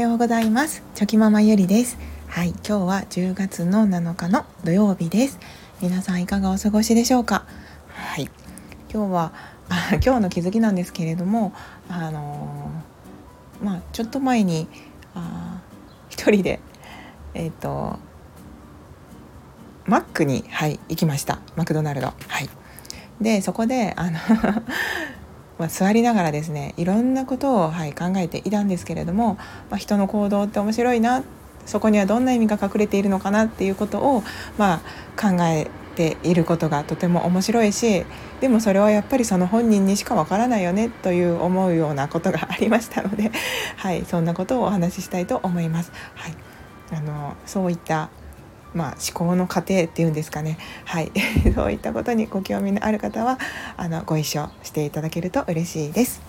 ようございます。チョキママゆりです。はい今日は10月の7日の土曜日です。皆さんいかがお過ごしでしょうか？はい今日はあ 今日の気づきなんですけれどもあのー、まあちょっと前にあ一人でえっ、ー、とマックにはい行きました。マクドナルド。はい。でそこであのまあ、座りながらですねいろんなことを、はい、考えていたんですけれども、まあ、人の行動って面白いなそこにはどんな意味が隠れているのかなっていうことを、まあ、考えていることがとても面白いしでもそれはやっぱりその本人にしかわからないよねという思うようなことがありましたので、はい、そんなことをお話ししたいと思います。はい、あのそういったまあ、思考の過程っていうんですかね、はい、そういったことにご興味のある方はあのご一緒していただけると嬉しいです。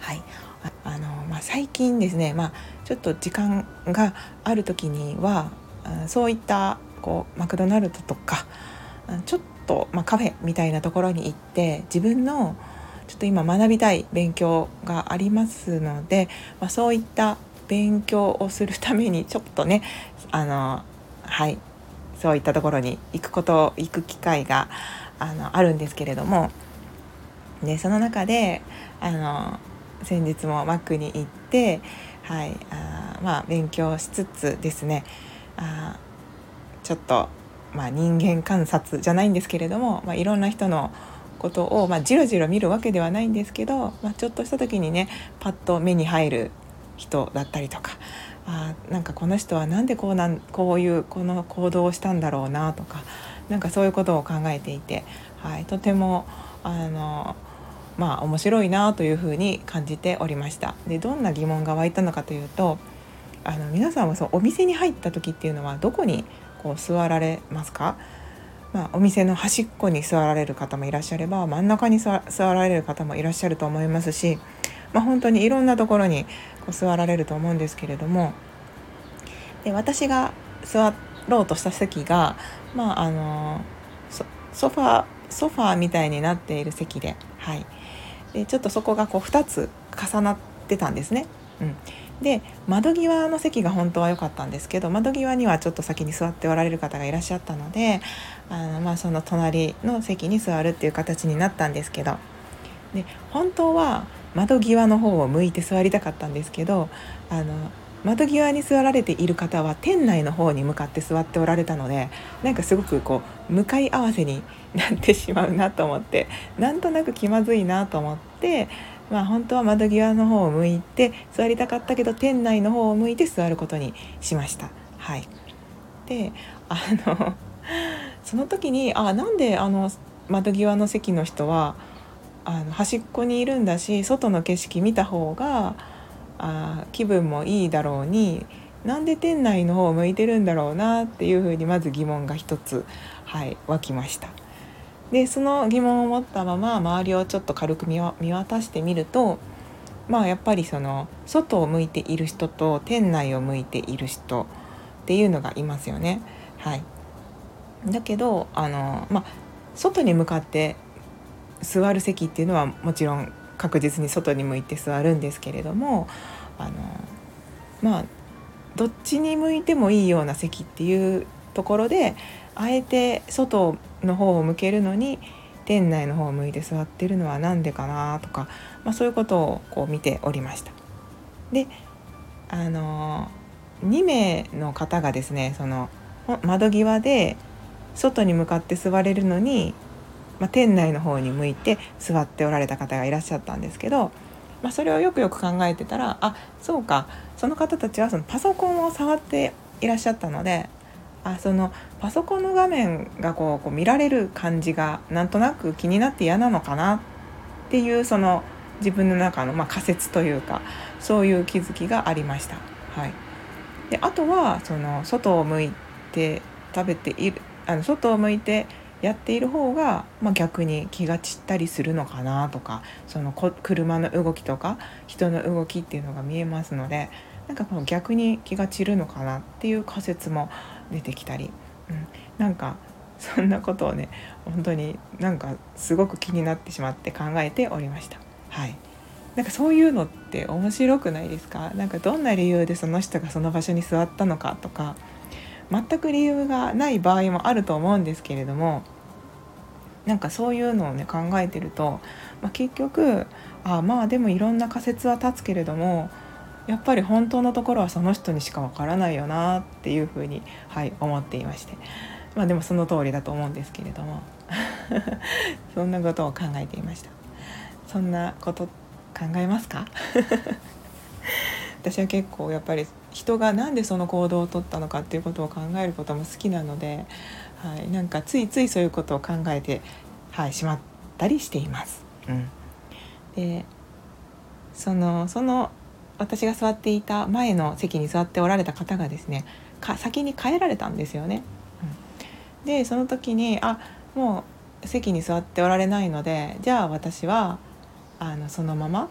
はい。あのまあ、最近ですね、まあ、ちょっと時間がある時にはそういったこうマクドナルドとかちょっと、まあ、カフェみたいなところに行って自分のちょっと今学びたい勉強がありますので、まあ、そういった勉強をするためにちょっとねあのはい。そういったところに行くこと行く機会があのあるんですけれどもでその中であの先日もマックに行って、はいあまあ、勉強しつつですねあちょっと、まあ、人間観察じゃないんですけれども、まあ、いろんな人のことを、まあ、じろじろ見るわけではないんですけど、まあ、ちょっとした時にねパッと目に入る人だったりとかあなんかこの人は何でこうなんこういうこの行動をしたんだろうなとかなんかそういうことを考えていて、はい、とてもあのまあ面白いなというふうに感じておりました。でどんな疑問が湧いたのかというとあの皆さんはそうお店に入った時っていうのはどこにこう座られますか？まあ、お店の端っこに座られる方もいらっしゃれば真ん中に座られる方もいらっしゃると思いますしまあ、本当にいろんなところにこう座られると思うんですけれどもで私が座ろうとした席が、まあ、あのソファソファーみたいになっている席で,、はい、でちょっとそこがこう2つ重なってたんですね。うん、で窓際の席が本当は良かったんですけど窓際にはちょっと先に座っておられる方がいらっしゃったのであの、まあ、その隣の席に座るっていう形になったんですけど。で本当は窓際の方を向いて座りたかったんですけどあの窓際に座られている方は店内の方に向かって座っておられたのでなんかすごくこう向かい合わせになってしまうなと思ってなんとなく気まずいなと思ってまあ本当は窓際の方を向いて座りたかったけど店内の方を向いて座ることにしました。はい、であのその時にあなんであの窓際の席の人はあの端っこにいるんだし外の景色見た方があ気分もいいだろうになんで店内の方を向いてるんだろうなっていうふうにまず疑問が一つ、はい、湧きました。でその疑問を持ったまま周りをちょっと軽く見渡してみるとまあやっぱりその外を向いている人と店内を向いている人っていうのがいますよね。はい、だけどあの、まあ、外に向かって座る席っていうのはもちろん確実に外に向いて座るんですけれどもあのまあどっちに向いてもいいような席っていうところであえて外の方を向けるのに店内の方を向いて座ってるのは何でかなとか、まあ、そういうことをこう見ておりました。であの2名の方がですねその窓際で外に向かって座れるのにまあ、店内の方に向いて座っておられた方がいらっしゃったんですけど、まあ、それをよくよく考えてたらあそうかその方たちはそのパソコンを触っていらっしゃったのであそのパソコンの画面がこうこう見られる感じがなんとなく気になって嫌なのかなっていうその自分の中の、まあ、仮説というかそういう気づきがありました。はい、であとはその外を向いて食べているあの外を向いてやっている方が、まあ、逆に気が散ったりするのかなとかその車の動きとか人の動きっていうのが見えますのでなんかこの逆に気が散るのかなっていう仮説も出てきたり、うん、なんかそんなことをね本当になんかすごく気になってしまって考えておりました。はい。なんかそういうのって面白くないですか？なんかどんな理由でその人がその場所に座ったのかとか全く理由がない場合もあると思うんですけれどもなんかそういうのをね考えてると、まあ、結局あまあでもいろんな仮説は立つけれどもやっぱり本当のところはその人にしかわからないよなっていうふうに、はい、思っていまして。まあでもその通りだと思うんですけれども。そんなことを考えていました。そんなこと考えますか？私は結構やっぱり人が何でその行動をとったのかっていうことを考えることも好きなので、はい、なんかついついそういうことを考えて、はい、しまったりしています。うん、でそのその私が座っていた前の席に座っておられた方がですねか先に帰られたんですよね。うん、でその時にあもう席に座っておられないのでじゃあ私はあのそのまま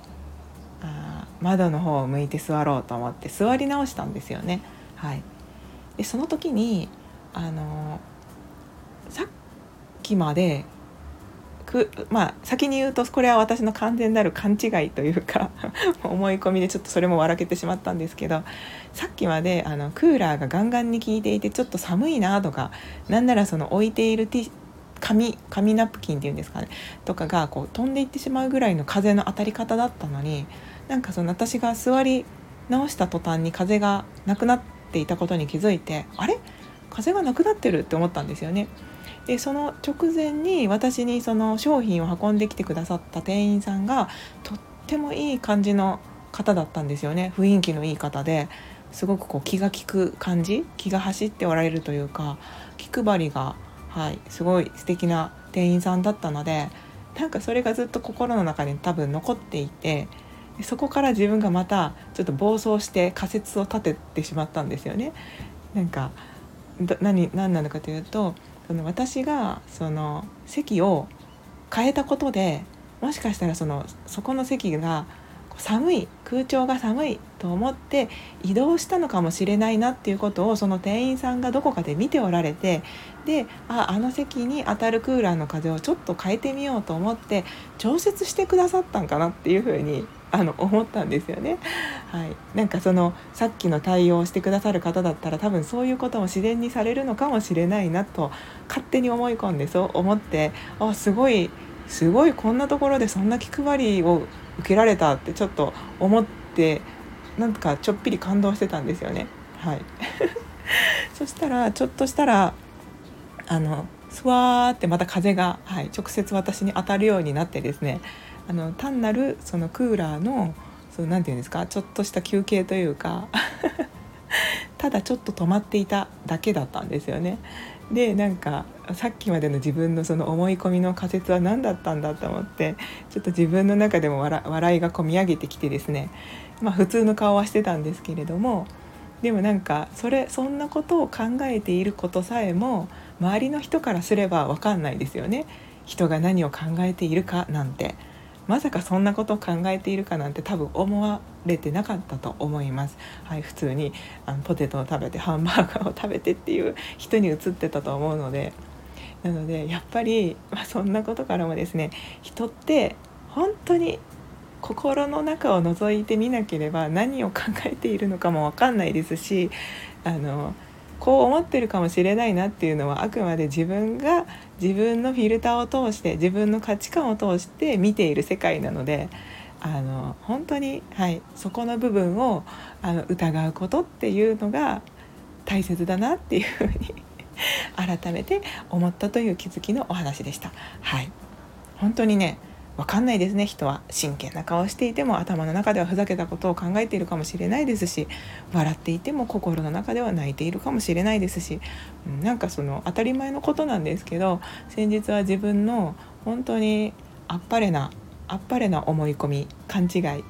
あ窓の方を向いて座ろうと思って座り直したんですよね。はい、でその時にあのさっきまでくまあ先に言うとこれは私の完全なる勘違いというか 思い込みでちょっとそれも笑けてしまったんですけどさっきまであのクーラーがガンガンに効いていてちょっと寒いなとかなんならその置いているティ紙紙ナプキンっていうんですかねとかがこう飛んでいってしまうぐらいの風の当たり方だったのになんかその私が座り直した途端に風がなくなっていたことに気づいてあれ？風がなくなってるって思ったんですよね。でその直前に私にその商品を運んできてくださった店員さんがとってもいい感じの方だったんですよね雰囲気のいい方ですごくこう気が利く感じ気が走っておられるというか気配りがはいすごい素敵な店員さんだったのでなんかそれがずっと心の中に多分残っていてそこから自分がまたちょっと暴走して仮説を立ててしまったんですよね。なんか何何なのかというとその私がその席を変えたことでもしかしたらそのそこの席が寒い空調が寒いと思って移動したのかもしれないなっていうことをその店員さんがどこかで見ておられてでああの席に当たるクーラーの風をちょっと変えてみようと思って調節してくださったんかなっていうふうにあの思ったんですよね。はい、なんかそのさっきの対応をしてくださる方だったら多分そういうことも自然にされるのかもしれないなと勝手に思い込んでそう思ってあすごいすごいこんなところでそんな気配りを受けられたってちょっと思ってなんかちょっぴり感動してたんですよね。はい そしたらちょっとしたらあのスワーってまた風が、はい、直接私に当たるようになってですねあの単なるそのクーラーのそうなんていうんですかちょっとした休憩というか ただちょっと止まっていただけだったんですよね。でなんかさっきまでの自分のその思い込みの仮説は何だったんだと思ってちょっと自分の中でも笑いがこみ上げてきてですねまあ普通の顔はしてたんですけれどもでもなんかそれそんなことを考えていることさえも周りの人からすれば分かんないですよね人が何を考えているかなんて。まさかそんなことを考えているかなんて多分思われてなかったと思います。はい、普通にあのポテトを食べてハンバーガーを食べてっていう人に映ってたと思うのでなのでやっぱり、まあ、そんなことからもですね人って本当に心の中を覗いてみなければ何を考えているのかも分かんないですしあのこう思ってるかもしれないなっていうのはあくまで自分が自分のフィルターを通して自分の価値観を通して見ている世界なのであの本当に、はい、そこの部分をあの疑うことっていうのが大切だなっていうふうに 改めて思ったという気づきのお話でした。はい、本当にね分かんないですね人は真剣な顔していても頭の中ではふざけたことを考えているかもしれないですし笑っていても心の中では泣いているかもしれないですしなんかその当たり前のことなんですけど先日は自分の本当にあっぱれなあっぱれな思い込み勘違い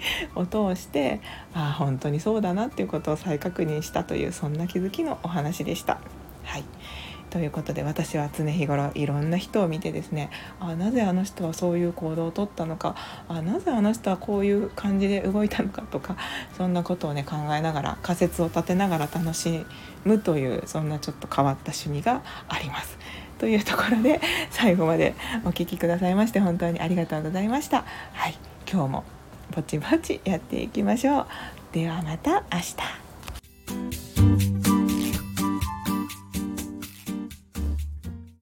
を通してああ本当にそうだなっていうことを再確認したというそんな気づきのお話でした。はいということで私は常日頃いろんな人を見てですねあなぜあの人はそういう行動をとったのかあなぜあの人はこういう感じで動いたのかとかそんなことをね考えながら仮説を立てながら楽しむというそんなちょっと変わった趣味があります。というところで最後までお聴きくださいまして本当にありがとうございました。はい今日もぼちぼちやっていきましょうではまた明日